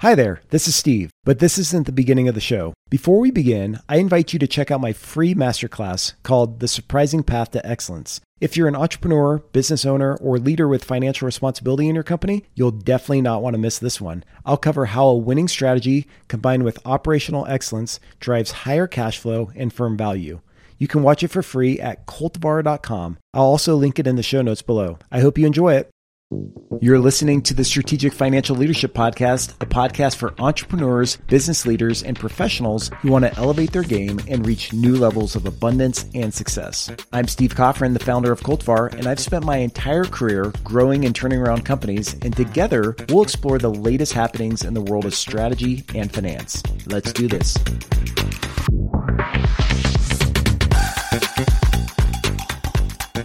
Hi there, this is Steve, but this isn't the beginning of the show. Before we begin, I invite you to check out my free masterclass called The Surprising Path to Excellence. If you're an entrepreneur, business owner, or leader with financial responsibility in your company, you'll definitely not want to miss this one. I'll cover how a winning strategy combined with operational excellence drives higher cash flow and firm value. You can watch it for free at cultivar.com. I'll also link it in the show notes below. I hope you enjoy it. You're listening to the Strategic Financial Leadership Podcast, a podcast for entrepreneurs, business leaders, and professionals who want to elevate their game and reach new levels of abundance and success. I'm Steve Coffrin, the founder of Cultivar, and I've spent my entire career growing and turning around companies, and together we'll explore the latest happenings in the world of strategy and finance. Let's do this.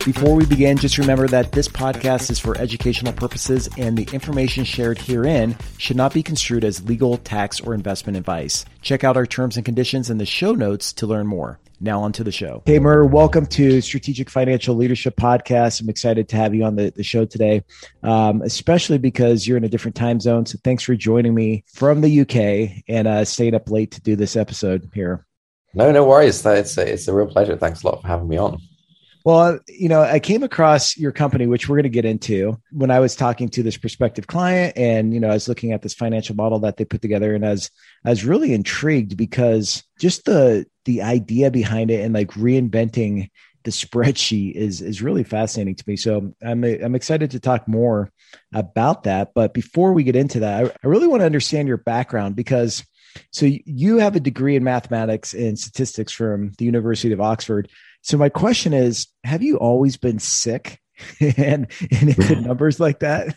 Before we begin, just remember that this podcast is for educational purposes and the information shared herein should not be construed as legal, tax, or investment advice. Check out our terms and conditions in the show notes to learn more. Now on to the show. Hey, Mur, welcome to Strategic Financial Leadership Podcast. I'm excited to have you on the, the show today, um, especially because you're in a different time zone. So thanks for joining me from the UK and uh, staying up late to do this episode here. No, no worries. It's a, it's a real pleasure. Thanks a lot for having me on. Well, you know, I came across your company, which we're going to get into when I was talking to this prospective client, and you know, I was looking at this financial model that they put together, and I was I was really intrigued because just the the idea behind it and like reinventing the spreadsheet is is really fascinating to me. So I'm I'm excited to talk more about that. But before we get into that, I, I really want to understand your background because so you have a degree in mathematics and statistics from the University of Oxford. So my question is, have you always been sick and, and numbers like that?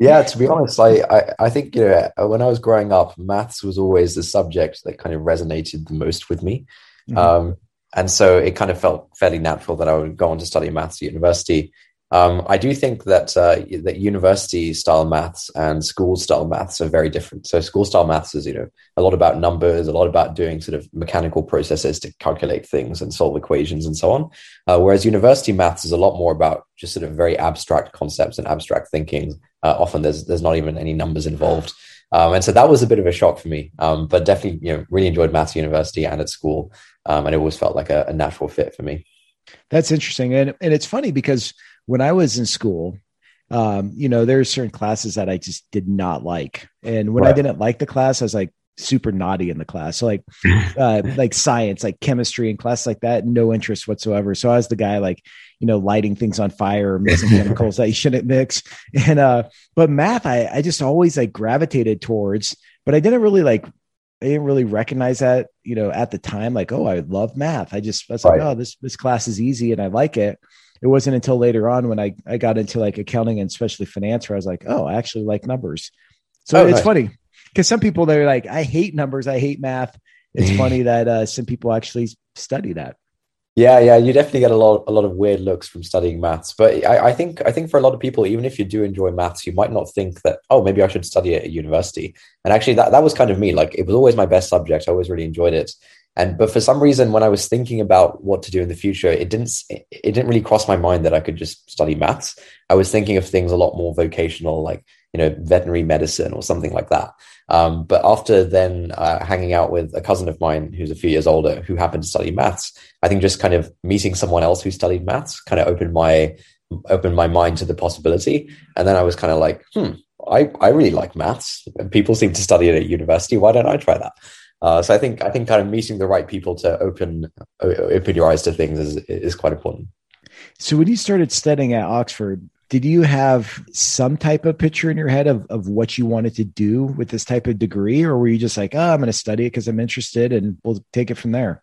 yeah, to be honest, I, I, I think you know when I was growing up, maths was always the subject that kind of resonated the most with me. Mm-hmm. Um, and so it kind of felt fairly natural that I would go on to study maths at university. Um, I do think that uh, that university style maths and school style maths are very different. So school style maths is you know a lot about numbers, a lot about doing sort of mechanical processes to calculate things and solve equations and so on. Uh, whereas university maths is a lot more about just sort of very abstract concepts and abstract thinking. Uh, often there's there's not even any numbers involved. Um, and so that was a bit of a shock for me, um, but definitely, you know, really enjoyed maths at university and at school, um, and it always felt like a, a natural fit for me. That's interesting, and and it's funny because when I was in school, um, you know, there are certain classes that I just did not like. And when right. I didn't like the class, I was like super naughty in the class. So like, uh, like science, like chemistry and class like that, no interest whatsoever. So I was the guy like, you know, lighting things on fire or mixing chemicals that you shouldn't mix. And, uh, but math, I, I just always like gravitated towards, but I didn't really like, I didn't really recognize that, you know, at the time, like, oh, I love math. I just I was right. like, oh, this this class is easy and I like it it wasn't until later on when I, I got into like accounting and especially finance where I was like, oh, I actually like numbers. So oh, it's nice. funny because some people they're like, I hate numbers, I hate math. It's funny that uh, some people actually study that. Yeah, yeah, you definitely get a lot, a lot of weird looks from studying maths. But I, I, think, I think for a lot of people, even if you do enjoy maths, you might not think that, oh, maybe I should study it at university. And actually, that that was kind of me. Like, it was always my best subject. I always really enjoyed it. And but for some reason, when I was thinking about what to do in the future, it didn't it didn't really cross my mind that I could just study maths. I was thinking of things a lot more vocational, like you know veterinary medicine or something like that. Um, but after then uh, hanging out with a cousin of mine who's a few years older who happened to study maths, I think just kind of meeting someone else who studied maths kind of opened my opened my mind to the possibility. And then I was kind of like, hmm, I, I really like maths. People seem to study it at university. Why don't I try that? Uh, so I think I think kind of meeting the right people to open open your eyes to things is is quite important. So when you started studying at Oxford, did you have some type of picture in your head of, of what you wanted to do with this type of degree, or were you just like, oh, I'm going to study it because I'm interested, and we'll take it from there?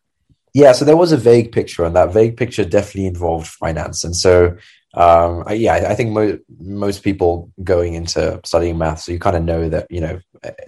Yeah, so there was a vague picture, and that vague picture definitely involved finance. And so um, I, yeah, I think mo- most people going into studying maths, so you kind of know that you know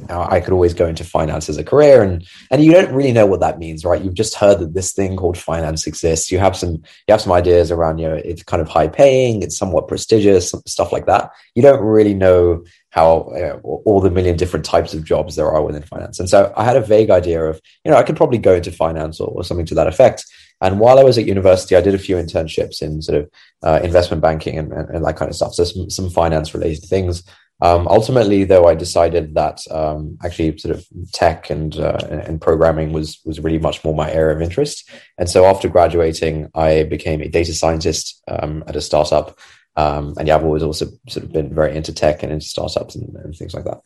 I could always go into finance as a career, and and you don't really know what that means, right? You've just heard that this thing called finance exists. You have some you have some ideas around you know it's kind of high paying, it's somewhat prestigious, stuff like that. You don't really know how you know, all the million different types of jobs there are within finance. And so I had a vague idea of you know I could probably go into finance or, or something to that effect. And while I was at university, I did a few internships in sort of uh, investment banking and, and, and, that kind of stuff. So some, some finance related things. Um, ultimately, though, I decided that um, actually sort of tech and uh, and programming was was really much more my area of interest. And so after graduating, I became a data scientist um, at a startup. Um, and yeah, I've always also sort of been very into tech and into startups and, and things like that.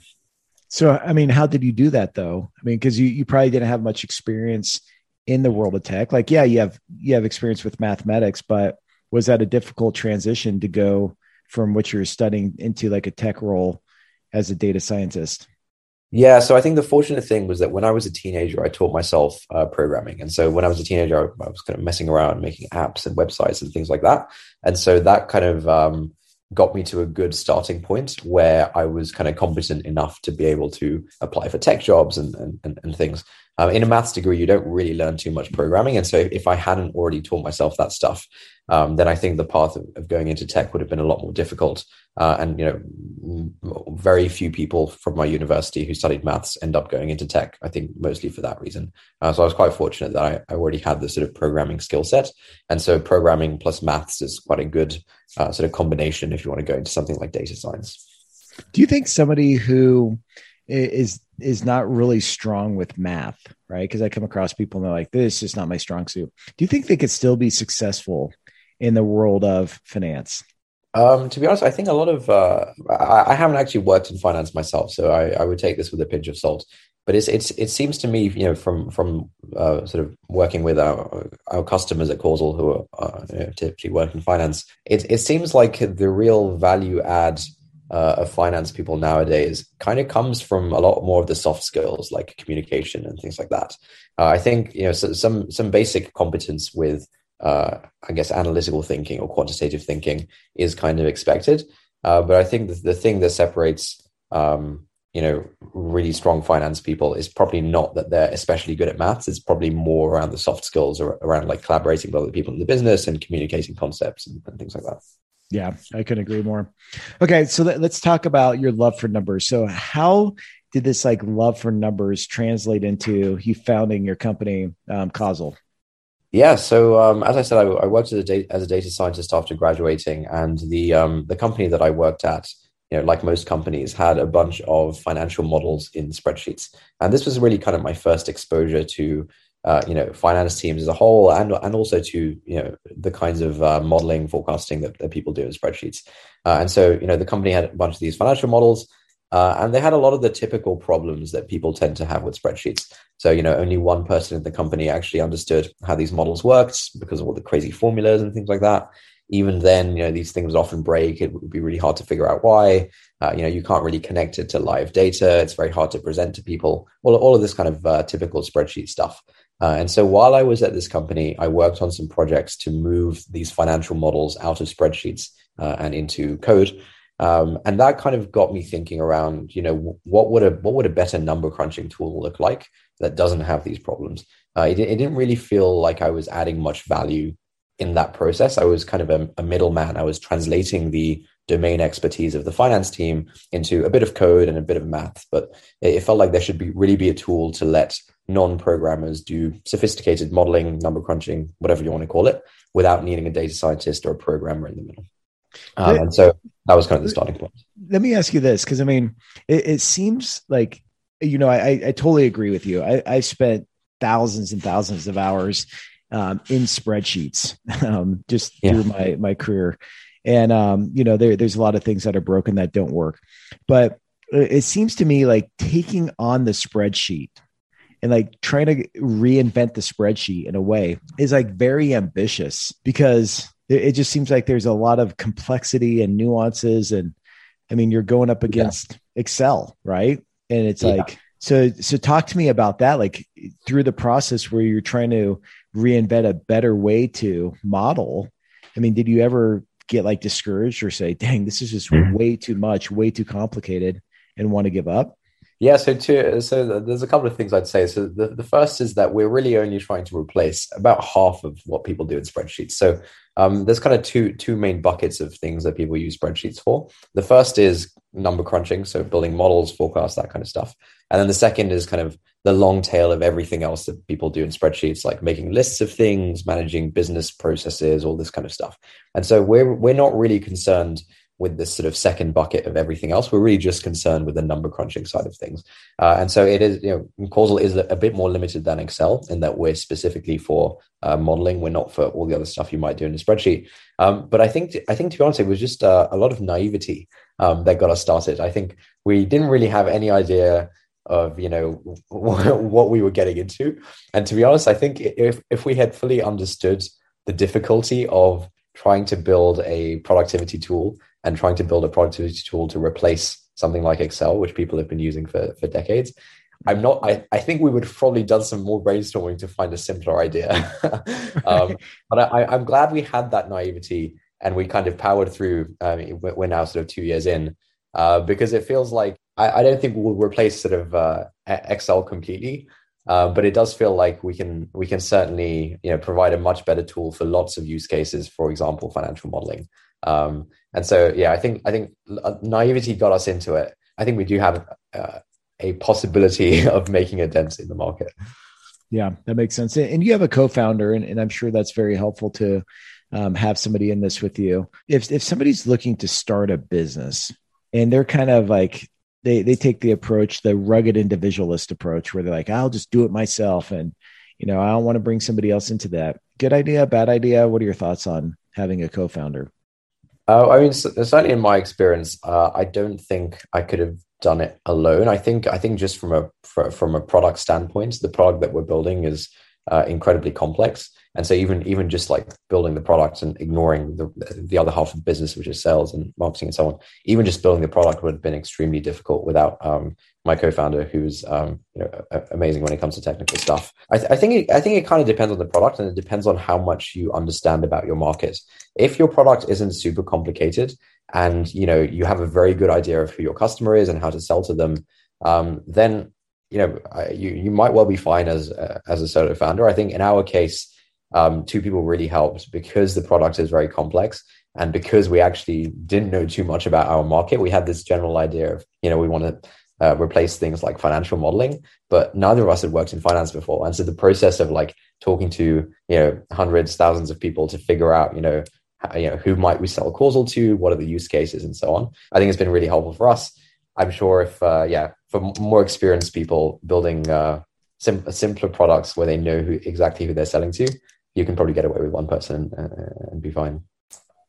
So, I mean, how did you do that though? I mean, because you you probably didn't have much experience in the world of tech. Like, yeah, you have you have experience with mathematics, but was that a difficult transition to go from what you're studying into like a tech role as a data scientist? Yeah, so I think the fortunate thing was that when I was a teenager, I taught myself uh, programming, and so when I was a teenager, I, I, was kind of messing around, making apps and websites and things like that, and so that kind of um, got me to a good starting point where I was kind of competent enough to be able to apply for tech jobs and and, and, things. Um, in a maths degree, you don't really learn too much programming, and so if I hadn't already taught myself that stuff, um, then I think the path of, of, going into tech would have been a lot more difficult. Uh, and you know, very few people from my university who studied maths end up going into tech. I think mostly for that reason. Uh, so I was quite fortunate that I, I already had this sort of programming skill set, and so programming plus maths is quite a good uh, sort of combination if you want to go into something like data science. Do you think somebody who is is not really strong with math, right? Because I come across people and they're like, "This is not my strong suit." Do you think they could still be successful in the world of finance? Um, to be honest, I think a lot of uh, I, I, haven't actually worked in finance myself, so I, I, would take this with a pinch of salt. But it's it's it seems to me, you know, from from uh, sort of working with our our customers at Causal who are uh, you know, typically work in finance, it it seems like the real value add uh, of finance people nowadays kind of comes from a lot more of the soft skills like communication and things like that. Uh, I think you know so, some some basic competence with uh, I guess, analytical thinking or quantitative thinking is kind of expected. Uh, but I think the, the thing that separates, um, you know, really strong finance people is probably not that they're especially good at maths. It's probably more around the soft skills or around like collaborating with other people in the business and communicating concepts and, and things like that. Yeah, I couldn't agree more. Okay, so let, us talk about your love for numbers. So, how did this like love for numbers translate into you founding your company, um, Causal? Yeah, so um, as I said, I, I worked as a, data, as a data scientist after graduating, and the um, the company that I worked at, you know, like most companies, had a bunch of financial models in spreadsheets, and this was really kind of my first exposure to, uh, you know, finance teams as a whole, and and also to you know the kinds of uh, modeling forecasting that, that people do in spreadsheets, uh, and so you know the company had a bunch of these financial models. Uh, and they had a lot of the typical problems that people tend to have with spreadsheets. So, you know, only one person in the company actually understood how these models worked because of all the crazy formulas and things like that. Even then, you know, these things often break. It would be really hard to figure out why. Uh, you know, you can't really connect it to live data. It's very hard to present to people. All, all of this kind of uh, typical spreadsheet stuff. Uh, and so while I was at this company, I worked on some projects to move these financial models out of spreadsheets uh, and into code. Um, and that kind of got me thinking around, you know, what would a what would a better number crunching tool look like that doesn't have these problems? Uh, it, it, didn't really feel like I was adding much value in that process. I was kind of a, a middleman. I was translating the domain expertise of the finance team into a bit of code and a bit of math, but it, it felt like there should be really be a tool to let non-programmers do sophisticated modeling, number crunching, whatever you want to call it, without needing a data scientist or a programmer in the middle. Um, and so that was kind of the starting point. Let me ask you this, because I mean, it, it, seems like you know, I, I totally agree with you. I, I spent thousands and thousands of hours um, in spreadsheets um, just yeah. through my my career, and um, you know, there there's a lot of things that are broken that don't work, but it seems to me like taking on the spreadsheet and like trying to reinvent the spreadsheet in a way is like very ambitious because it just seems like there's a lot of complexity and nuances and i mean you're going up against yeah. excel right and it's yeah. like so so talk to me about that like through the process where you're trying to reinvent a better way to model i mean did you ever get like discouraged or say dang this is just mm-hmm. way too much way too complicated and want to give up yeah, so to, so there's a couple of things I'd say. So the, the first is that we're really only trying to replace about half of what people do in spreadsheets. So um, there's kind of two two main buckets of things that people use spreadsheets for. The first is number crunching, so building models, forecasts, that kind of stuff. And then the second is kind of the long tail of everything else that people do in spreadsheets, like making lists of things, managing business processes, all this kind of stuff. And so we're we're not really concerned with this sort of second bucket of everything else. We're really just concerned with the number crunching side of things. Uh, and so it is, you know, Causal is a, bit more limited than Excel in that we're specifically for uh, modeling. We're not for all the other stuff you might do in a spreadsheet. Um, but I think, I think to be honest, it was just uh, a lot of naivety um, that got us started. I think we didn't really have any idea of you know what we were getting into and to be honest i think if if we had fully understood the difficulty of trying to build a productivity tool and trying to build a productivity tool to replace something like Excel, which people have been using for, for decades. I'm not, I, I think we would have probably done some more brainstorming to find a simpler idea. um, but I, am glad we had that naivety and we kind of powered through. Um, we're now sort of two years in uh, because it feels like I, I, don't think we'll replace sort of uh, Excel completely. Uh, but it does feel like we can we can certainly you know provide a much better tool for lots of use cases. For example, financial modeling. Um, and so yeah, I think I think naivety got us into it. I think we do have uh, a possibility of making a dent in the market. Yeah, that makes sense. And you have a co-founder, and, and I'm sure that's very helpful to um, have somebody in this with you. If if somebody's looking to start a business and they're kind of like they they take the approach, the rugged individualist approach, where they're like, I'll just do it myself, and you know, I don't want to bring somebody else into that. Good idea, bad idea. What are your thoughts on having a co-founder? Uh, I mean, certainly in my experience, uh, I don't think I could have done it alone. I think I think just from a from a product standpoint, the product that we're building is uh, incredibly complex. And so even even just like building the product and ignoring the the other half of the business, which is sales and marketing and so on, even just building the product would have been extremely difficult without um, my co-founder, who's um, you know amazing when it comes to technical stuff. I, th- I think it, I think it kind of depends on the product and it depends on how much you understand about your market. If your product isn't super complicated and you know you have a very good idea of who your customer is and how to sell to them, um, then you know you you might well be fine as uh, as a solo founder. I think in our case um, two people really helped because the product is very complex and because we actually didn't know too much about our market. We had this general idea of you know we want to uh, replace things like financial modeling but neither of us had worked in finance before. And so the process of like talking to you know hundreds thousands of people to figure out you know how, you know who might we sell causal to what are the use cases and so on i think it's been really helpful for us. I'm sure if uh, yeah for more experienced people building uh, sim- simpler products where they know who exactly who they're selling to you can probably get away with one person and, and be fine.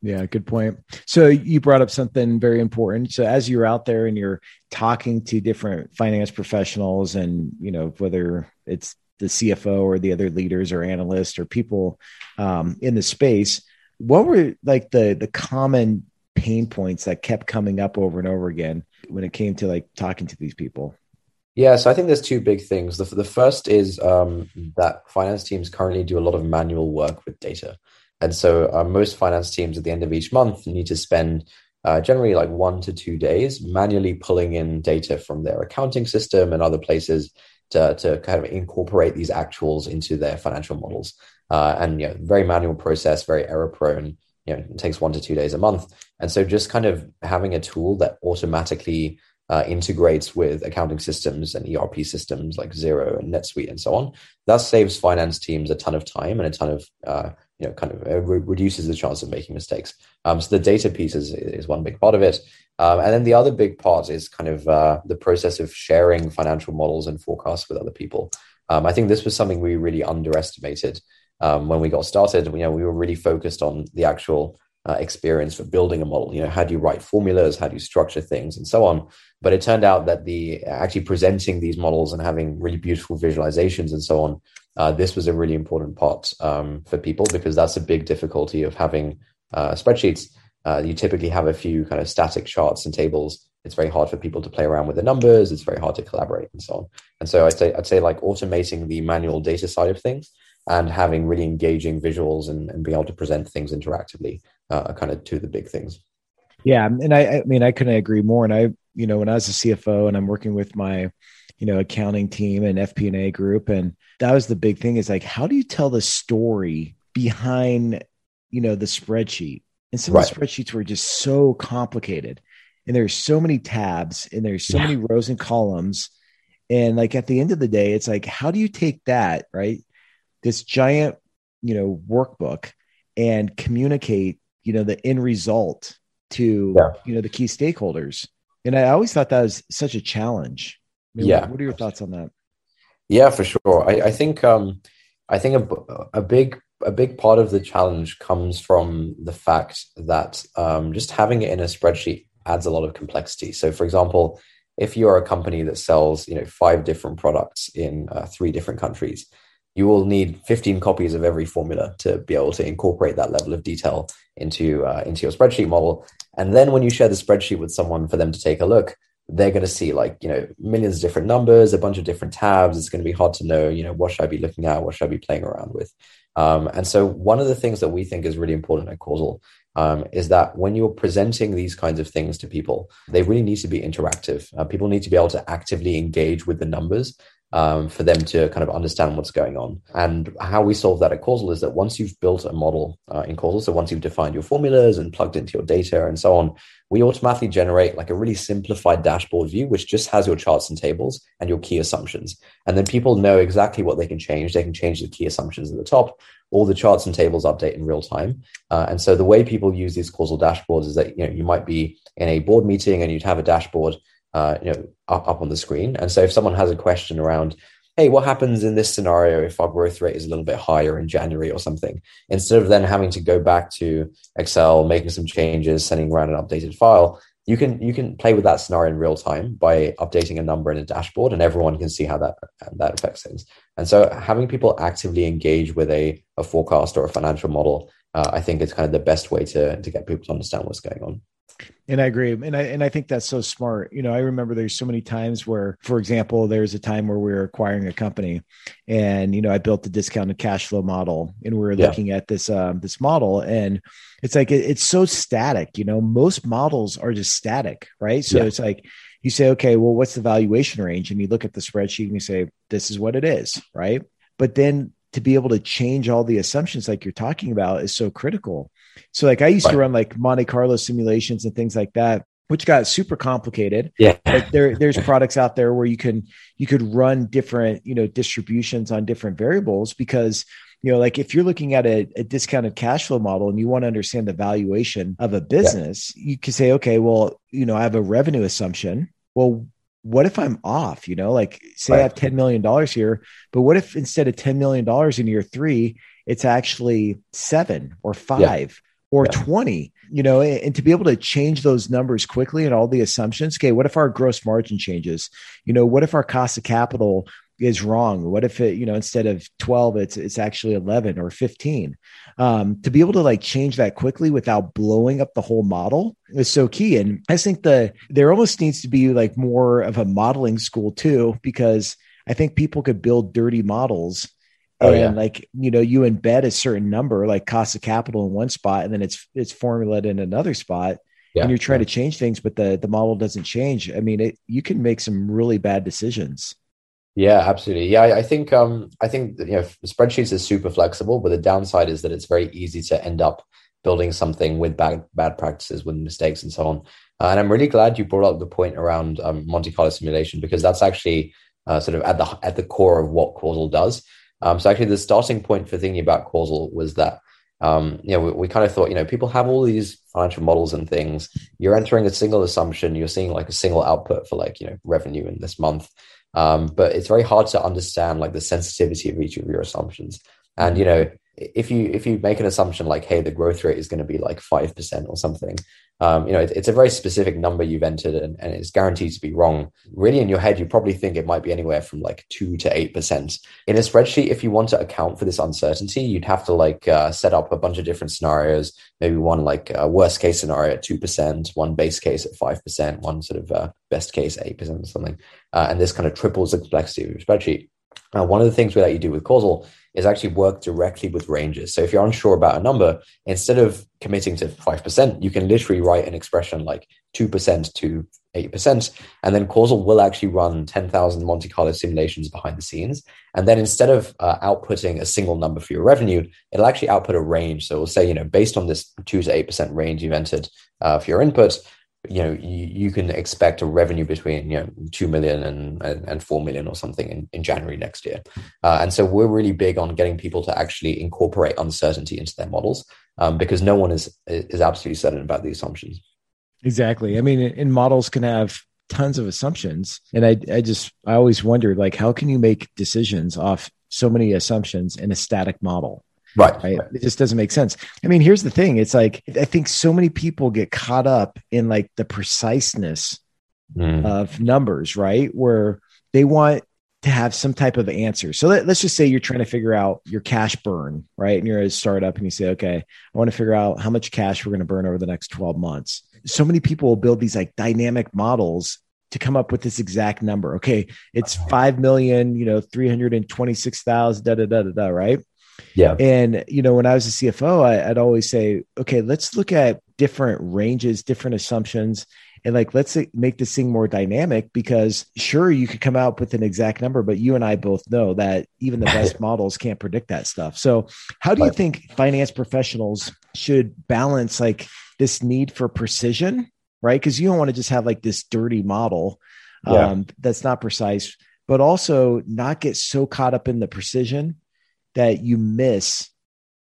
Yeah, good point. So you brought up something very important. So as you're out there and you're talking to different finance professionals and, you know, whether it's the CFO or the other leaders or analysts or people um, in the space, what were like the the common pain points that kept coming up over and over again when it came to like talking to these people? Yeah, so I think there's two big things. The, the first is um, that finance teams currently do a lot of manual work with data. And so uh, most finance teams at the end of each month need to spend uh, generally like one to two days manually pulling in data from their accounting system and other places to, to kind of incorporate these actuals into their financial models. Uh, and you know, very manual process, very error prone. You know, it takes one to two days a month. And so just kind of having a tool that automatically uh, integrates with accounting systems and ERP systems like Xero and NetSuite and so on. That saves finance teams a ton of time and a ton of uh, you know kind of uh, re- reduces the chance of making mistakes. Um, so the data piece is, is one big part of it. Um, and then the other big part is kind of uh, the process of sharing financial models and forecasts with other people. Um, I think this was something we really underestimated um, when we got started. You know, we were really focused on the actual uh, experience for building a model. You know, how do you write formulas? How do you structure things, and so on. But it turned out that the actually presenting these models and having really beautiful visualizations and so on, uh, this was a really important part um, for people because that's a big difficulty of having uh, spreadsheets. Uh, you typically have a few kind of static charts and tables. It's very hard for people to play around with the numbers. It's very hard to collaborate and so on. And so I'd say I'd say like automating the manual data side of things and having really engaging visuals and, and being able to present things interactively uh, kind of two of the big things. Yeah, and I, I mean, I couldn't agree more. And I, you know, when I was a CFO and I'm working with my, you know, accounting team and FP&A group, and that was the big thing is like, how do you tell the story behind, you know, the spreadsheet? And some right. of the spreadsheets were just so complicated, and there's so many tabs, and there's so yeah. many rows and columns, and like at the end of the day, it's like, how do you take that right? this giant, you know, workbook and communicate, you know, the end result to yeah. you know the key stakeholders. And I always thought that was such a challenge. I mean, yeah. What are your thoughts on that? Yeah, for sure. I, I think um, I think a, a big a big part of the challenge comes from the fact that um, just having it in a spreadsheet adds a lot of complexity. So, for example, if you're a company that sells you know five different products in uh, three different countries, you will need 15 copies of every formula to be able to incorporate that level of detail into uh, into your spreadsheet model. And then when you share the spreadsheet with someone for them to take a look, they're going to see like you know millions of different numbers, a bunch of different tabs. It's going to be hard to know you know what should I be looking at, what should I be playing around with. Um, and so one of the things that we think is really important at Causal um, is that when you're presenting these kinds of things to people, they really need to be interactive. Uh, people need to be able to actively engage with the numbers um, for them to kind of understand what's going on. And how we solve that at Causal is that once you've built a model uh, in Causal, so once you've defined your formulas and plugged into your data and so on, we automatically generate like a really simplified dashboard view, which just has your charts and tables and your key assumptions. And then people know exactly what they can change. They can change the key assumptions at the top. All the charts and tables update in real time. Uh, and so the way people use these causal dashboards is that you know you might be in a board meeting and you'd have a dashboard uh, you know, up, up on the screen. And so if someone has a question around, hey, what happens in this scenario if our growth rate is a little bit higher in January or something? Instead of then having to go back to Excel, making some changes, sending around an updated file, you can you can play with that scenario in real time by updating a number in a dashboard, and everyone can see how that that affects things. And so, having people actively engage with a, a forecast or a financial model, uh, I think is kind of the best way to to get people to understand what's going on. And I agree. And I and I think that's so smart. You know, I remember there's so many times where, for example, there's a time where we were acquiring a company and you know, I built the discounted cash flow model and we are yeah. looking at this um this model and it's like it, it's so static, you know, most models are just static, right? So yeah. it's like you say, okay, well, what's the valuation range? And you look at the spreadsheet and you say, this is what it is, right? But then to be able to change all the assumptions like you're talking about is so critical. So like I used right. to run like Monte Carlo simulations and things like that, which got super complicated. Yeah. Like there there's products out there where you can you could run different, you know, distributions on different variables because you know, like if you're looking at a, a discounted cash flow model and you want to understand the valuation of a business, yeah. you can say, okay, well, you know, I have a revenue assumption. Well, what if I'm off? You know, like say right. I have $10 million here, but what if instead of $10 million in year three, it's actually seven or five yeah. or yeah. 20, you know, and to be able to change those numbers quickly and all the assumptions. Okay. What if our gross margin changes? You know, what if our cost of capital is wrong? What if it, you know, instead of 12, it's, it's actually 11 or 15? Um, to be able to like change that quickly without blowing up the whole model is so key. And I think the, there almost needs to be like more of a modeling school too, because I think people could build dirty models Oh, and like you know you embed a certain number like cost of capital in one spot and then it's it's formulated in another spot yeah, and you're trying yeah. to change things but the the model doesn't change i mean it, you can make some really bad decisions yeah, absolutely. Yeah, I think um, I think you know spreadsheets is super flexible, but the downside is that it's very easy to end up building something with bad bad practices, with mistakes, and so on. Uh, and I'm really glad you brought up the point around um, Monte Carlo simulation because that's actually uh, sort of at the at the core of what Causal does. Um, so actually, the starting point for thinking about Causal was that um, you know, we, we, kind of thought, you know, people have all these financial models and things. You're entering a single assumption. You're seeing like a single output for like, you know, revenue in this month. Um, but it's very hard to understand like the sensitivity of each of your assumptions. And you know, if you if you make an assumption like, hey, the growth rate is going to be like five percent or something, um, you know, it, it's a very specific number you've entered and, and, it's guaranteed to be wrong. Really, in your head, you probably think it might be anywhere from like two to eight percent. In a spreadsheet, if you want to account for this uncertainty, you'd have to like uh, set up a bunch of different scenarios. Maybe one like uh, worst case scenario at two percent, one base case at five percent, one sort of uh, best case eight percent or something. Uh, and this kind of triples the complexity of your spreadsheet. Now, one of the things that you do with causal is actually work directly with ranges. So if you're unsure about a number, instead of committing to 5%, you can literally write an expression like 2% to 8%. And then Causal will actually run 10,000 Monte Carlo simulations behind the scenes. And then instead of uh, outputting a single number for your revenue, it'll actually output a range. So it'll say, you know, based on this 2 to 8% range you've entered uh, for your input, you know you, you can expect a revenue between you know 2 million and, and, and 4 million or something in, in january next year uh, and so we're really big on getting people to actually incorporate uncertainty into their models um, because no one is is absolutely certain about the assumptions Exactly. I mean, and models can have tons of assumptions, and I, I just, I always wondered, like, how can you make decisions off so many assumptions in a static model? Right. right. It just doesn't make sense. I mean, here's the thing. It's like I think so many people get caught up in like the preciseness mm. of numbers, right? Where they want to have some type of answer. So let, us just say you're trying to figure out your cash burn, right? And you're a startup and you say, okay, I want to figure out how much cash we're going to burn over the next 12 months. So many people will build these like dynamic models to come up with this exact number. Okay, it's 5 million, you know, 326,000, da, da, da, da, da, right? Yeah. And, you know, when I was a CFO, I, I'd always say, okay, let's look at different ranges, different assumptions, and like let's make this thing more dynamic because sure you could come out with an exact number but you and i both know that even the best models can't predict that stuff so how do you think finance professionals should balance like this need for precision right because you don't want to just have like this dirty model yeah. um, that's not precise but also not get so caught up in the precision that you miss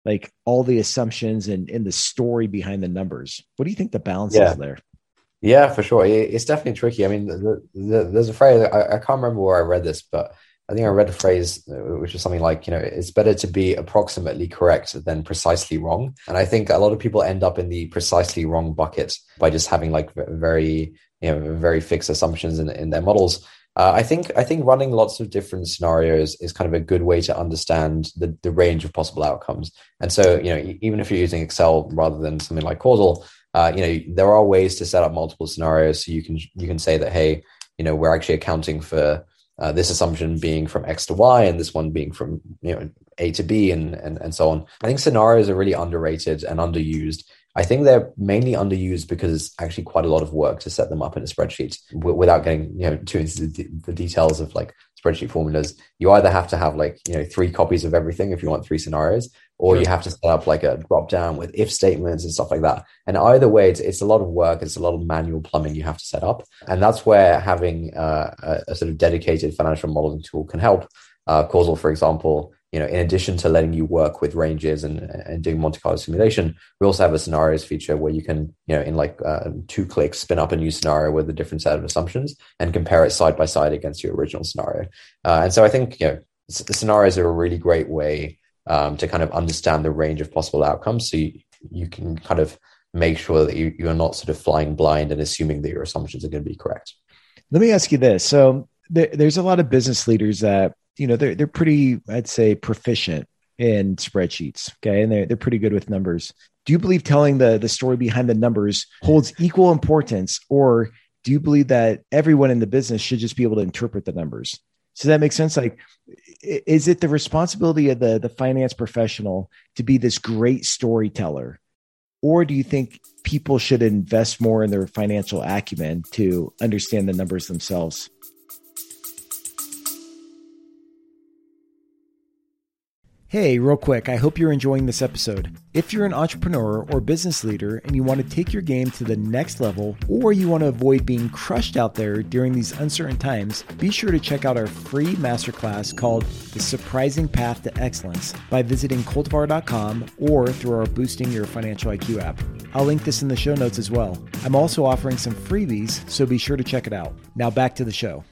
like all the assumptions and, and the story behind the numbers what do you think the balance yeah. is there yeah, for sure. It's definitely tricky. I mean, the, the, there's a phrase, I, I, can't remember where I read this, but I think I read a phrase uh, which is something like, you know, it's better to be approximately correct than precisely wrong. And I think a lot of people end up in the precisely wrong bucket by just having like very, you know, very fixed assumptions in, in their models. Uh, I think I think running lots of different scenarios is kind of a good way to understand the, the range of possible outcomes. And so, you know, even if you're using Excel rather than something like Causal, uh, you know, there are ways to set up multiple scenarios. So you can you can say that, hey, you know, we're actually accounting for uh, this assumption being from X to Y and this one being from you know A to B and, and and so on. I think scenarios are really underrated and underused. I think they're mainly underused because it's actually quite a lot of work to set them up in a spreadsheet w- without getting you know too into the, the, details of like spreadsheet formulas. You either have to have like you know three copies of everything if you want three scenarios, or you have to set up like a drop down with if statements and stuff like that. And either way, it's, it's a lot of work. It's a lot of manual plumbing you have to set up. And that's where having uh, a, a, sort of dedicated financial modeling tool can help. Uh, Causal, for example, you know, in addition to letting you work with ranges and, and doing Monte Carlo simulation, we also have a scenarios feature where you can, you know, in like uh, two clicks, spin up a new scenario with a different set of assumptions and compare it side by side against your original scenario. Uh, and so I think, you know, scenarios are a really great way um, to kind of understand the range of possible outcomes. So you, you can kind of make sure that you, you're not sort of flying blind and assuming that your assumptions are going to be correct. Let me ask you this. So there, there's a lot of business leaders that, you know, they're, they're pretty, I'd say proficient in spreadsheets. Okay. And they're, they're pretty good with numbers. Do you believe telling the, the story behind the numbers holds equal importance or do you believe that everyone in the business should just be able to interpret the numbers? So that makes sense? Like, is it the responsibility of the the finance professional to be this great storyteller, or do you think people should invest more in their financial acumen to understand the numbers themselves? Hey, real quick, I hope you're enjoying this episode. If you're an entrepreneur or business leader and you want to take your game to the next level, or you want to avoid being crushed out there during these uncertain times, be sure to check out our free masterclass called The Surprising Path to Excellence by visiting cultivar.com or through our Boosting Your Financial IQ app. I'll link this in the show notes as well. I'm also offering some freebies, so be sure to check it out. Now back to the show.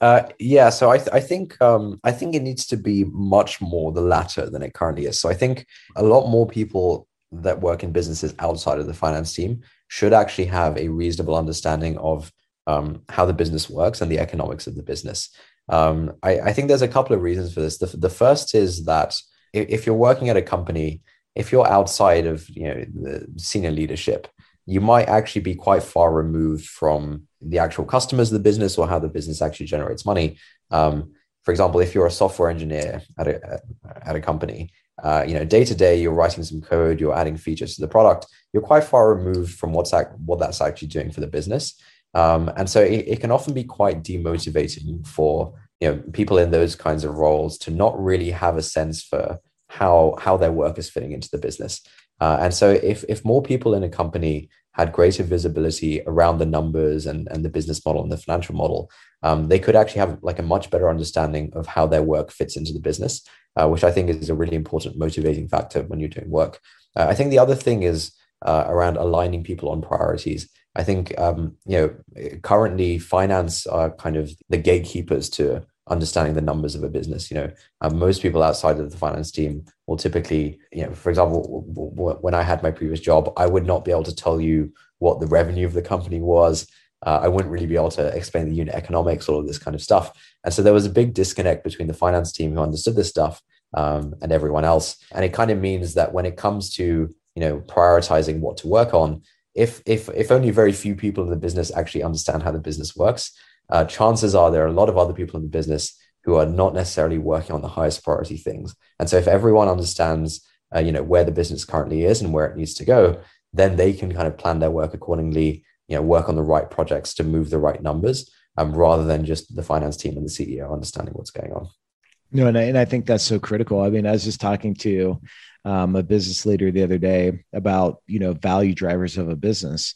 Uh, yeah, so I, th- I think um, I think it needs to be much more the latter than it currently is. So I think a lot more people that work in businesses outside of the finance team should actually have a reasonable understanding of um, how the business works and the economics of the business. Um, I, I, think there's a couple of reasons for this. The, the first is that if, if you're working at a company, if you're outside of you know the senior leadership, you might actually be quite far removed from the actual customers of the business or how the business actually generates money. Um, for example, if you're a software engineer at a at a company, uh, you know, day to day, you're writing some code, you're adding features to the product. You're quite far removed from what's act, what that's actually doing for the business, um, and so it, it, can often be quite demotivating for you know people in those kinds of roles to not really have a sense for how how their work is fitting into the business. Uh, and so if if more people in a company had greater visibility around the numbers and, and the business model and the financial model, um, they could actually have like a much better understanding of how their work fits into the business, uh, which I think is a really important motivating factor when you're doing work. Uh, I think the other thing is uh, around aligning people on priorities. I think um, you know currently finance are kind of the gatekeepers to understanding the numbers of a business. You know, um, most people outside of the finance team will typically, you know, for example, w- w- when I had my previous job, I would not be able to tell you what the revenue of the company was. Uh, I wouldn't really be able to explain the unit economics, all of this kind of stuff. And so there was a big disconnect between the finance team who understood this stuff um, and everyone else. And it kind of means that when it comes to you know prioritizing what to work on, if if if only very few people in the business actually understand how the business works, uh, chances are there are a lot of other people in the business who are not necessarily working on the highest priority things. And so if everyone understands, uh, you know, where the business currently is and where it needs to go, then they can kind of plan their work accordingly, you know, work on the right projects to move the right numbers, um, rather than just the finance team and the CEO understanding what's going on. No, and I, and I think that's so critical. I mean, I was just talking to um, a business leader the other day about you know value drivers of a business,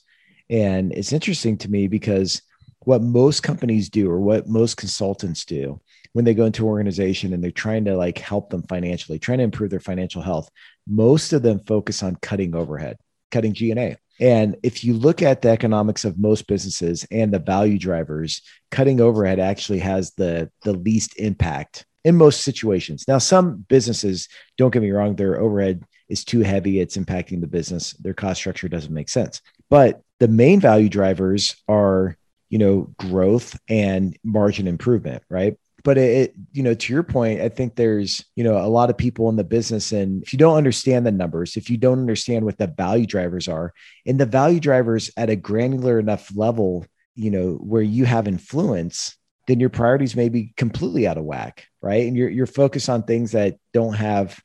and it's interesting to me because what most companies do or what most consultants do when they go into an organization and they're trying to like help them financially, trying to improve their financial health, most of them focus on cutting overhead, cutting G&A. And if you look at the economics of most businesses and the value drivers, cutting overhead actually has the, the least impact in most situations. Now, some businesses, don't get me wrong, their overhead is too heavy. It's impacting the business. Their cost structure doesn't make sense. But the main value drivers are you know growth and margin improvement right? But it, you know to your point i think there's you know a lot of people in the business and if you don't understand the numbers if you don't understand what the value drivers are and the value drivers at a granular enough level you know where you have influence then your priorities may be completely out of whack right? And you're, you're focused on things that don't have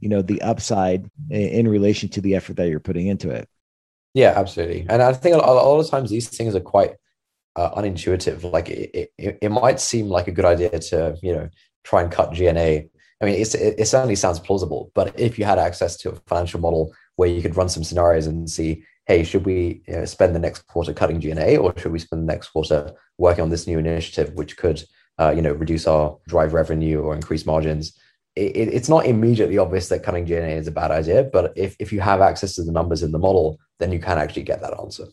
you know the upside in relation to the effort that you're putting into it. Yeah absolutely. And i think a lot of times these things are quite uh, unintuitive. Like it, it, it might seem like a good idea to, you know, try and cut G&A. I mean, it, it certainly sounds plausible, but if you had access to a financial model where you could run some scenarios and see, hey, should we you know, spend the next quarter cutting G&A or should we spend the next quarter working on this new initiative, which could, uh, you know, reduce our drive revenue or increase margins? It, it's not immediately obvious that cutting G&A is a bad idea, but if, if you have access to the numbers in the model, then you can actually get that answer.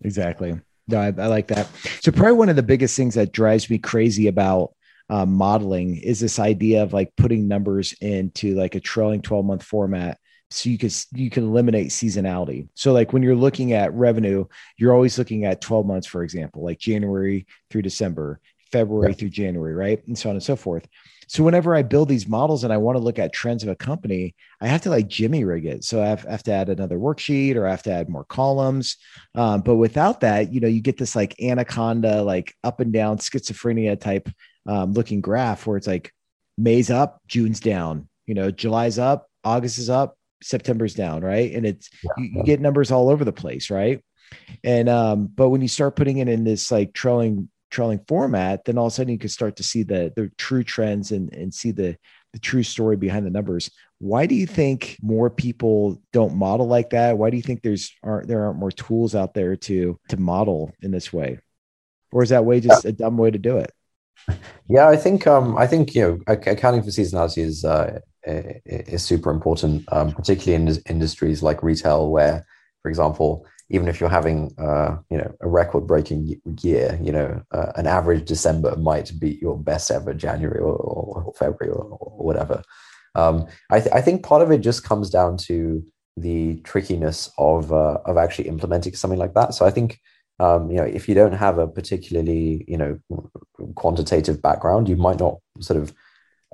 Exactly. No, I, I, like that. So probably one of the biggest things that drives me crazy about uh, modeling is this idea of like putting numbers into like a trailing 12 month format so you can you can eliminate seasonality so like when you're looking at revenue you're always looking at 12 months for example like january through december february yeah. through january right and so on and so forth so whenever I build these models and I want to look at trends of a company, I have to like Jimmy rig it. So I have, have to add another worksheet or I have to add more columns. Um, but without that, you know, you get this like anaconda, like up and down schizophrenia type um, looking graph where it's like May's up, June's down, you know, July's up, August is up, September's down, right? And it's yeah. you, you, get numbers all over the place, right? And um, but when you start putting it in this like trailing trailing format, then all of a sudden you can start to see the the true trends and and see the the true story behind the numbers. Why do you think more people don't model like that? Why do you think there's aren't there aren't more tools out there to to model in this way, or is that way just a dumb way to do it? Yeah, I think um, I think you know accounting for seasonality is uh, is super important, um, particularly in industries like retail, where, for example, even if you're having uh, you know a record breaking year you know uh, an average december might beat your best ever january or, or february or, or whatever. Um, I, th- I, think part of it just comes down to the trickiness of uh, of actually implementing something like that. So i think um, you know if you don't have a particularly you know quantitative background you might not sort of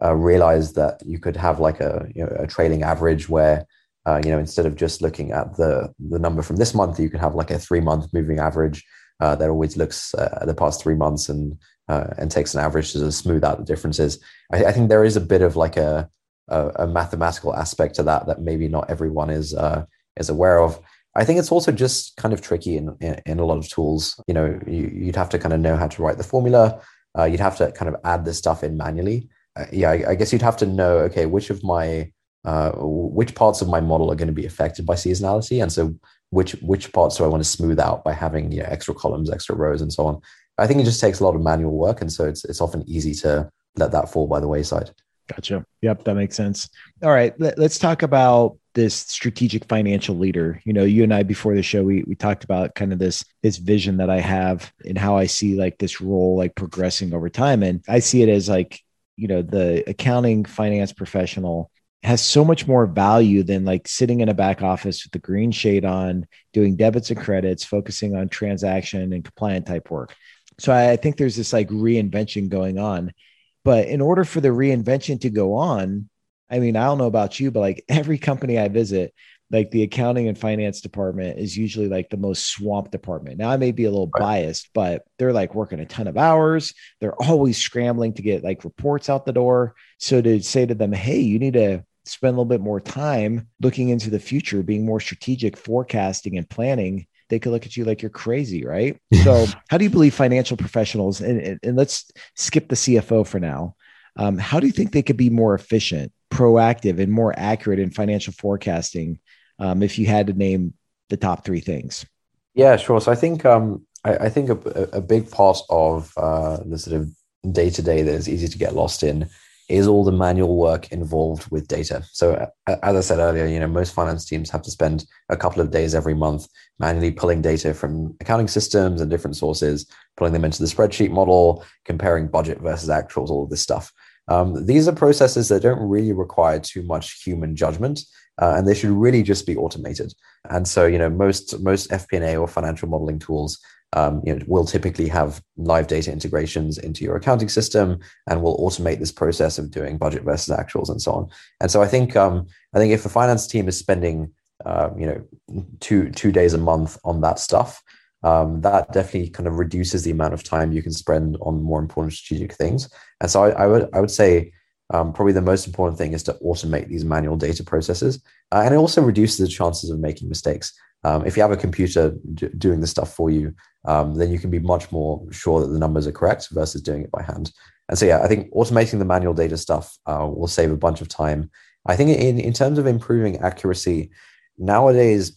uh, realize that you could have like a you know a trailing average where uh, you know, instead of just looking at the the number from this month, you can have like a three month moving average uh, that always looks uh, at the past three months and uh, and takes an average to smooth out the differences. I, I, think there is a bit of like a, a, a mathematical aspect to that that maybe not everyone is uh, is aware of. I think it's also just kind of tricky in, in, in a lot of tools. You know, you, would have to kind of know how to write the formula. Uh, you'd have to kind of add this stuff in manually. yeah, I, I guess you'd have to know, okay, which of my uh, which parts of my model are going to be affected by seasonality, and so which which parts do I want to smooth out by having you know, extra columns, extra rows, and so on. I think it just takes a lot of manual work, and so it's it's often easy to let that fall by the wayside. Gotcha. Yep, that makes sense. All right, let, us talk about this strategic financial leader. You know, you and I before the show we we talked about kind of this this vision that I have and how I see like this role like progressing over time and I see it as like, you know, the accounting finance professional has so much more value than like sitting in a back office with the green shade on, doing debits and credits, focusing on transaction and compliant type work. So I, I think there's this like reinvention going on. But in order for the reinvention to go on, I mean, I don't know about you, but like every company I visit, like the accounting and finance department is usually like the most swamped department. Now I may be a little biased, but they're like working a ton of hours. They're always scrambling to get like reports out the door. So to say to them, hey, you need to spend a little bit more time looking into the future, being more strategic, forecasting and planning, they could look at you like you're crazy, right? so how do you believe financial professionals and, and, let's skip the CFO for now. Um, how do you think they could be more efficient proactive and more accurate in financial forecasting um, if you had to name the top three things? Yeah, sure. So I think um, I, I, think a, a, big part of uh, the sort of day to day that is easy to get lost in is all the manual work involved with data. So as I said earlier, you know most finance teams have to spend a couple of days every month manually pulling data from accounting systems and different sources, pulling them into the spreadsheet model, comparing budget versus actuals, all of this stuff. Um, these are processes that don't really require too much human judgment, uh, and they should really just be automated. And so, you know, most most FP&A or financial modeling tools, um, you know, will typically have live data integrations into your accounting system, and will automate this process of doing budget versus actuals and so on. And so, I think um, I think if a finance team is spending, uh, you know, two two days a month on that stuff, um, that definitely kind of reduces the amount of time you can spend on more important strategic things. And so I, I would I would say um, probably the most important thing is to automate these manual data processes, uh, and it also reduces the chances of making mistakes. Um, if you have a computer d- doing the stuff for you, um, then you can be much more sure that the numbers are correct versus doing it by hand. And so, yeah, I think automating the manual data stuff uh, will save a bunch of time. I think in, in terms of improving accuracy, nowadays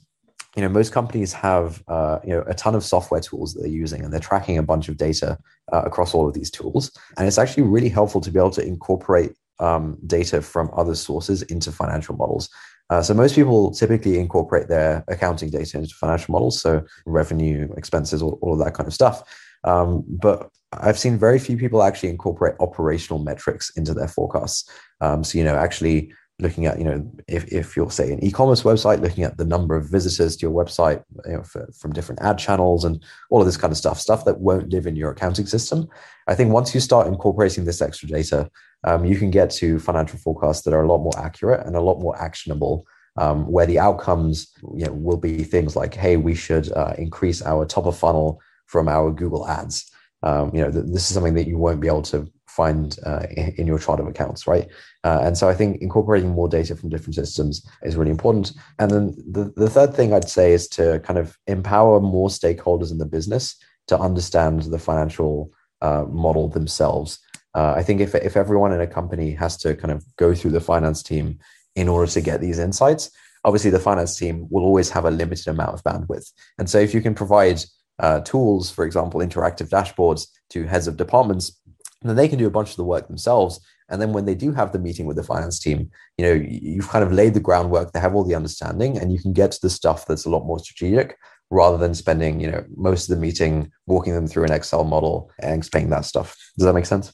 you know most companies have uh, you know a ton of software tools that they're using and they're tracking a bunch of data uh, across all of these tools and it's actually really helpful to be able to incorporate um, data from other sources into financial models uh, so most people typically incorporate their accounting data into financial models so revenue expenses all, all of that kind of stuff um, but I've seen very few people actually incorporate operational metrics into their forecasts. Um, so, you know, actually looking at you know if, if you're say an e-commerce website looking at the number of visitors to your website you know, for, from different ad channels and all of this kind of stuff stuff that won't live in your accounting system i think once you start incorporating this extra data um, you can get to financial forecasts that are a lot more accurate and a lot more actionable um, where the outcomes you know, will be things like hey we should uh, increase our top of funnel from our google ads um, you know th- this is something that you won't be able to find uh, in your chart of accounts, right? Uh, and so I think incorporating more data from different systems is really important. And then the, the third thing I'd say is to kind of empower more stakeholders in the business to understand the financial uh, model themselves. Uh, I think if, if everyone in a company has to kind of go through the finance team in order to get these insights, obviously the finance team will always have a limited amount of bandwidth. And so if you can provide uh, tools, for example, interactive dashboards to heads of departments then they can do a bunch of the work themselves. And then when they do have the meeting with the finance team you know you've kind of laid the groundwork they have all the understanding and you can get to the stuff that's a lot more strategic rather than spending you know most of the meeting walking them through an excel model and explaining that stuff. Does that make sense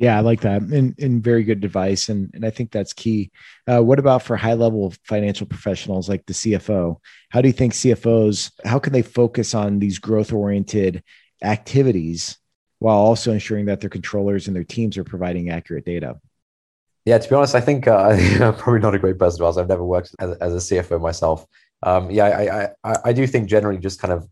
yeah i like that and, and very good advice and, and i think that's key uh, what about for high level financial professionals like the cfo how do you think cfos how can they focus on these growth oriented activities while also ensuring that their controllers and their teams are providing accurate data. Yeah, to be honest, I think uh, I'm probably not a great person to ask. I've never worked as, as a CFO myself. Um, yeah, I, I, I do think generally just kind of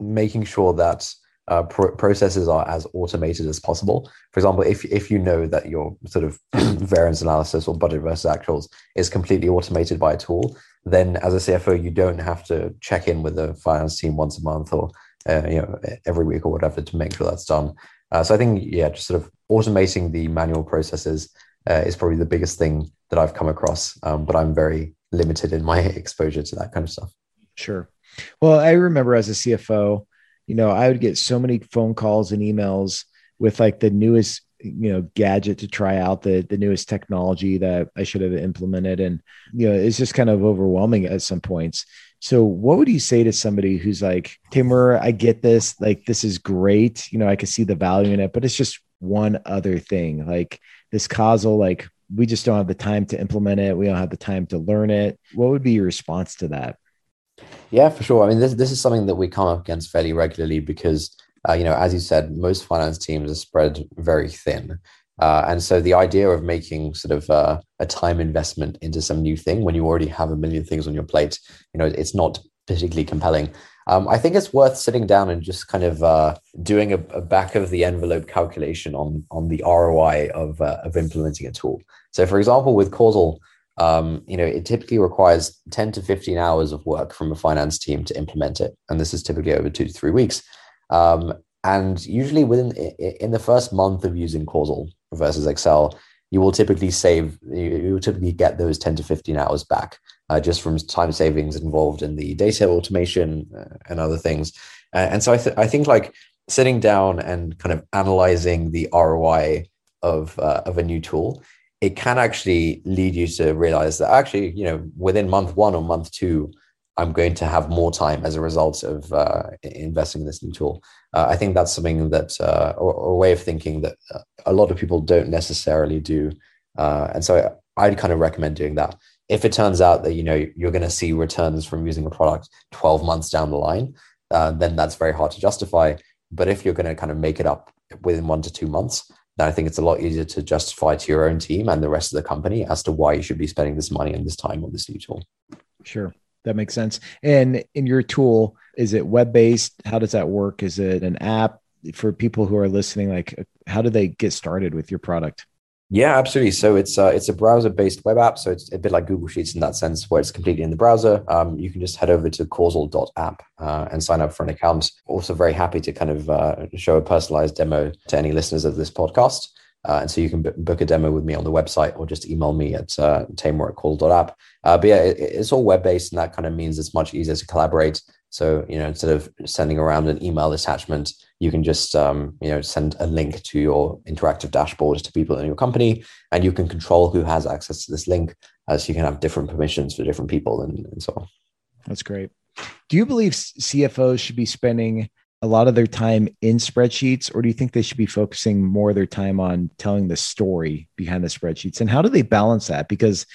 making sure that uh, pro- processes are as automated as possible. For example, if if you know that your sort of variance analysis or budget versus actuals is completely automated by a tool, then as a CFO, you don't have to check in with the finance team once a month or uh, you know every week or whatever to make sure that's done. Uh, so I think yeah, just sort of automating the manual processes uh, is probably the biggest thing that I've come across. Um, but I'm very limited in my exposure to that kind of stuff. Sure. Well, I remember as a CFO, you know, I would get so many phone calls and emails with like the newest you know gadget to try out the the newest technology that I should have implemented, and you know it's just kind of overwhelming at some points. So, what would you say to somebody who's like, Taimur, I get this, like this is great, you know, I can see the value in it, but it's just one other thing, like this causal, like we just don't have the time to implement it, we don't have the time to learn it. What would be your response to that? Yeah, for sure. I mean, this this is something that we come up against fairly regularly because uh, you know, as you said, most finance teams are spread very thin. Uh, and so the idea of making sort of uh, a time investment into some new thing when you already have a million things on your plate, you know, it's not particularly compelling. Um, I think it's worth sitting down and just kind of uh, doing a, a, back of the envelope calculation on on the ROI of uh, of implementing a tool. So, for example, with Causal, um, you know, it typically requires ten to fifteen hours of work from a finance team to implement it, and this is typically over two to three weeks. Um, and usually within in the first month of using Causal versus Excel, you will typically save you will typically get those 10 to 15 hours back uh, just from time savings involved in the data automation uh, and other things. Uh, and so I, th- I think like sitting down and kind of analyzing the ROI of uh, of a new tool, it can actually lead you to realize that actually, you know, within month one or month two, I'm going to have more time as a result of uh, investing in this new tool. Uh, I think that's something that, uh, or, or, a way of thinking that uh, a lot of people don't necessarily do. Uh, and so I'd kind of recommend doing that. If it turns out that you know you're going to see returns from using a product 12 months down the line, uh, then that's very hard to justify. But if you're going to kind of make it up within one to two months, then I think it's a lot easier to justify to your own team and the rest of the company as to why you should be spending this money and this time on this new tool. Sure that makes sense. And in your tool, is it web based? How does that work? Is it an app for people who are listening? Like, how do they get started with your product? Yeah, absolutely. So it's uh, it's a browser based web app. So it's a bit like Google Sheets in that sense, where it's completely in the browser. Um, you can just head over to causal.app uh, and sign up for an account. Also, very happy to kind of uh, show a personalized demo to any listeners of this podcast. Uh, and so you can b- book a demo with me on the website or just email me at uh, taimur at causal.app. Uh, but yeah, it, it's all web based, and that kind of means it's much easier to collaborate. So you know, instead of sending around an email attachment, you can just um, you know send a link to your interactive dashboard to people in your company, and you can control who has access to this link. So you can have different permissions for different people and, and so on. That's great. Do you believe CFOs should be spending a lot of their time in spreadsheets, or do you think they should be focusing more of their time on telling the story behind the spreadsheets? And how do they balance that? Because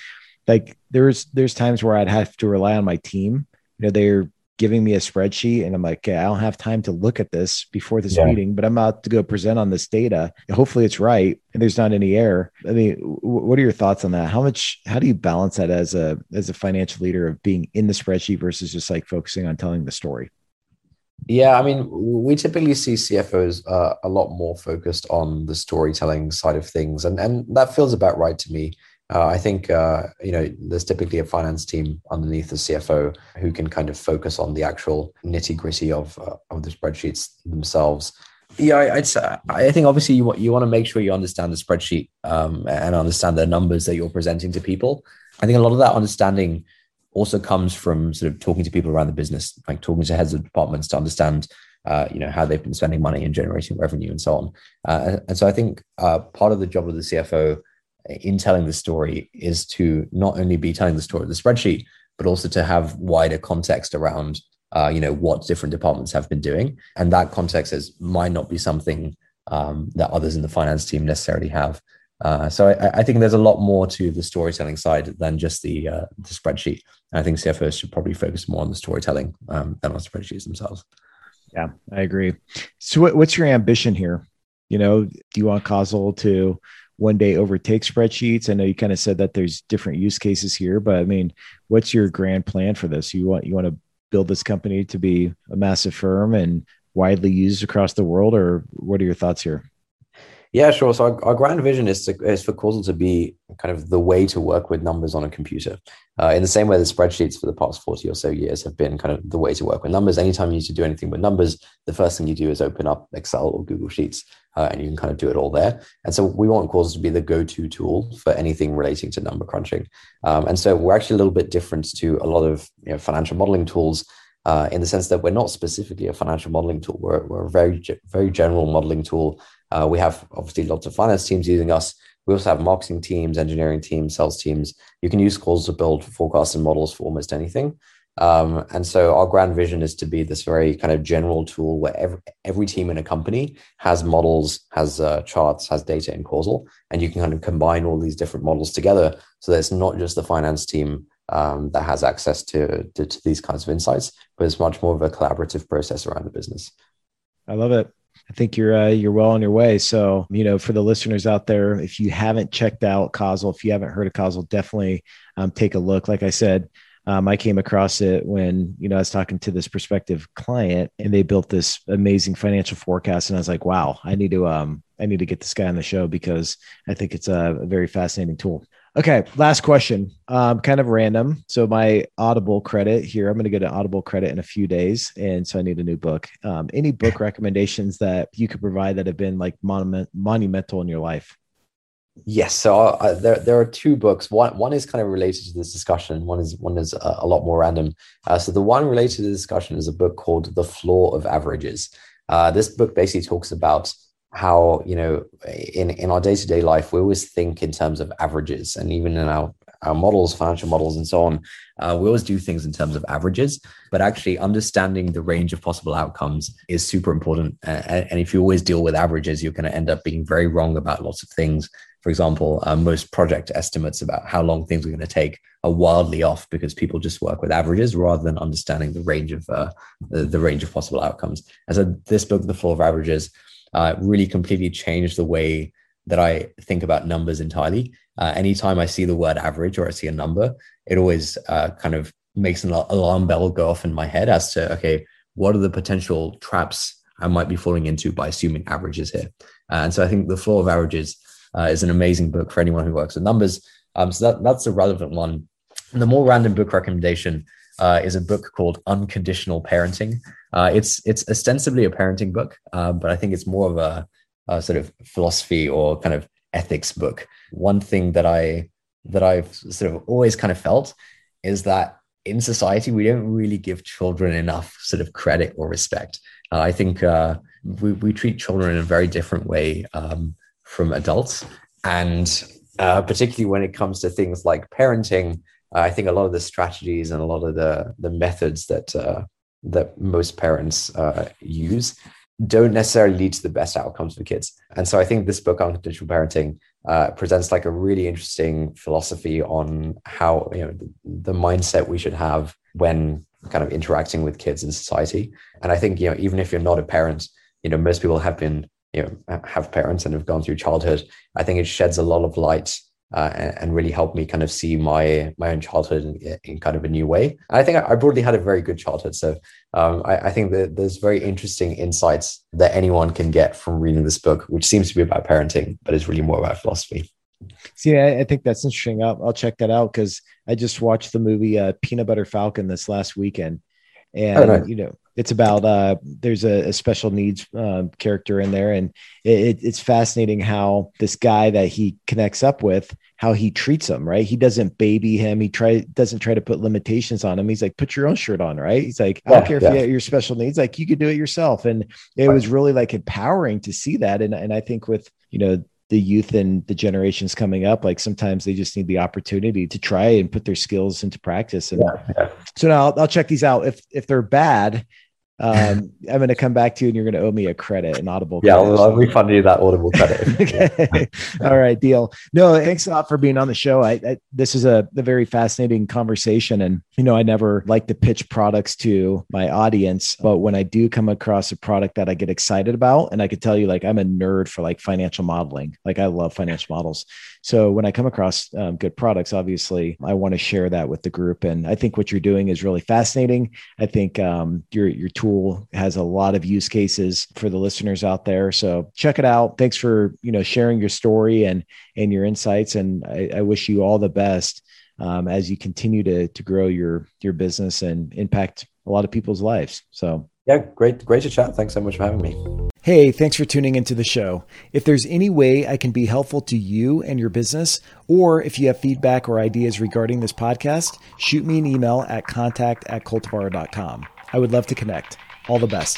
like there's there's times where I'd have to rely on my team. You know, they're giving me a spreadsheet and I'm like, okay, I don't have time to look at this before this yeah. meeting, but I'm about to go present on this data. Hopefully it's right and there's not any error. I mean, what are your thoughts on that? How much, how do you balance that as a, as a financial leader of being in the spreadsheet versus just like focusing on telling the story? Yeah, I mean, we typically see CFOs uh, a lot more focused on the storytelling side of things, and and that feels about right to me. Uh, I think uh, you know there's typically a finance team underneath the CFO who can kind of focus on the actual nitty gritty of uh, of the spreadsheets themselves. Yeah, I, I'd I think obviously you want you want to make sure you understand the spreadsheet um, and understand the numbers that you're presenting to people. I think a lot of that understanding also comes from sort of talking to people around the business, like talking to heads of departments to understand, uh, you know, how they've been spending money and generating revenue and so on. Uh, and so I think uh, part of the job of the CFO in telling the story is to not only be telling the story of the spreadsheet, but also to have wider context around, uh, you know, what different departments have been doing. And that context is might not be something um, that others in the finance team necessarily have. Uh, so I, I, think there's a lot more to the storytelling side than just the uh, the spreadsheet. And I think CFOs should probably focus more on the storytelling um, than on spreadsheets themselves. Yeah, I agree. So, what, what's your ambition here? You know, do you want Causal to one day overtake spreadsheets? I know you kind of said that there's different use cases here, but I mean, what's your grand plan for this? You want you want to build this company to be a massive firm and widely used across the world, or what are your thoughts here? Yeah, sure. So our, our grand vision is to, is for Causal to be kind of the way to work with numbers on a computer. Uh, in the same way the spreadsheets for the past 40 or so years have been kind of the way to work with numbers. Anytime you need to do anything with numbers, the first thing you do is open up Excel or Google Sheets uh, and you can kind of do it all there. And so we want Causal to be the go-to tool for anything relating to number crunching. Um, and so we're actually a little bit different to a lot of you know, financial modeling tools uh, in the sense that we're not specifically a financial modeling tool. We're, we're a very, very general modeling tool. Uh, we have obviously lots of finance teams using us. We also have marketing teams, engineering teams, sales teams. You can use Causal to build forecasts and models for almost anything. Um, and so our grand vision is to be this very kind of general tool where every, every team in a company has models, has uh, charts, has data in causal, and you can kind of combine all these different models together. So that it's not just the finance team um, that has access to, to, to these kinds of insights, but it's much more of a collaborative process around the business. I love it. I think you're uh, you're well on your way. So you know, for the listeners out there, if you haven't checked out Causal, if you haven't heard of Causal, definitely um, take a look. Like I said, um, I came across it when you know I was talking to this prospective client, and they built this amazing financial forecast, and I was like, "Wow, I need to um, I need to get this guy on the show because I think it's a, a very fascinating tool." Okay, last question. Um, kind of random. So my Audible credit here, I'm going to get an Audible credit in a few days, and so I need a new book. Um, any book recommendations that you could provide that have been like monument, monumental in your life? Yes, so uh, there there are two books. One one is kind of related to this discussion. One is one is a, a lot more random. Uh, so the one related to the discussion is a book called The Flaw of Averages. Uh, this book basically talks about how you know in in our day to day life we always think in terms of averages, and even in our our models, financial models, and so on, uh, we always do things in terms of averages. But actually, understanding the range of possible outcomes is super important. and, if you always deal with averages, you're going to end up being very wrong about lots of things for example, uh, most project estimates about how long things are going to take are wildly off because people just work with averages rather than understanding the range of uh, the, the, range of possible outcomes. And so this book, The Flaw of Averages, uh, really completely changed the way that I think about numbers entirely. Uh, anytime I see the word average or I see a number, it always uh, kind of makes an alarm bell go off in my head as to okay, what are the potential traps I might be falling into by assuming averages here? and so I think The Flaw of Averages uh, is an amazing book for anyone who works with numbers. Um, so that, that's a relevant one. And the more random book recommendation uh, is a book called Unconditional Parenting. Uh, it's it's ostensibly a parenting book, uh, but I think it's more of a, a, sort of philosophy or kind of ethics book. One thing that I that I've sort of always kind of felt is that in society we don't really give children enough sort of credit or respect. Uh, I think uh, we we treat children in a very different way. Um, from adults. And uh, particularly when it comes to things like parenting, uh, I think a lot of the strategies and a lot of the, the methods that, that most parents uh, use don't necessarily lead to the best outcomes for kids. And so I think this book, Unconditional Parenting, uh, presents like a really interesting philosophy on how, you know, the mindset we should have when kind of interacting with kids in society. And I think, you know, even if you're not a parent, you know, most people have been you know have parents and have gone through childhood i think it sheds a lot of light uh, and, and, really helped me kind of see my my own childhood in, in kind of a new way. And I think I, I broadly had a very good childhood, so um, I, I, think that there's very interesting insights that anyone can get from reading this book, which seems to be about parenting, but is really more about philosophy. See, I, I think that's interesting. I'll, I'll check that out because I just watched the movie uh, Peanut Butter Falcon this last weekend, and oh, you know it's about uh, there's a, a special needs uh, character in there, and it, it's fascinating how this guy that he connects up with, how he treats him. Right, he doesn't baby him. He try doesn't try to put limitations on him. He's like, put your own shirt on. Right. He's like, I don't care yeah. if you have your special needs. Like you could do it yourself, and it right. was really like empowering to see that. And and I think with you know the youth and the generations coming up like sometimes they just need the opportunity to try and put their skills into practice and yeah, yeah. so now I'll, I'll, check these out if if they're bad um, I'm going to come back to you and you're going to owe me a credit, an audible. Yeah, I'll, I'll refund you that audible credit. okay. All right, deal. No, thanks a lot for being on the show. I, I, this is a, a very fascinating conversation, and you know, I never like to pitch products to my audience, but when I do come across a product that I get excited about, and I could tell you, like, I'm a nerd for like financial modeling. Like, I love financial models. So when I come across um, good products, obviously, I want to share that with the group. And I think what you're doing is really fascinating. I think um, your your tool has a lot of use cases for the listeners out there. So check it out. Thanks for you know sharing your story and and your insights. And I, I wish you all the best um, as you continue to to grow your your business and impact a lot of people's lives. So yeah, great, great to chat. Thanks so much for having me. Hey, thanks for tuning into the show. If there's any way I can be helpful to you and your business, or if you have feedback or ideas regarding this podcast, shoot me an email at contact at cultivar.com. I would love to connect. All the best.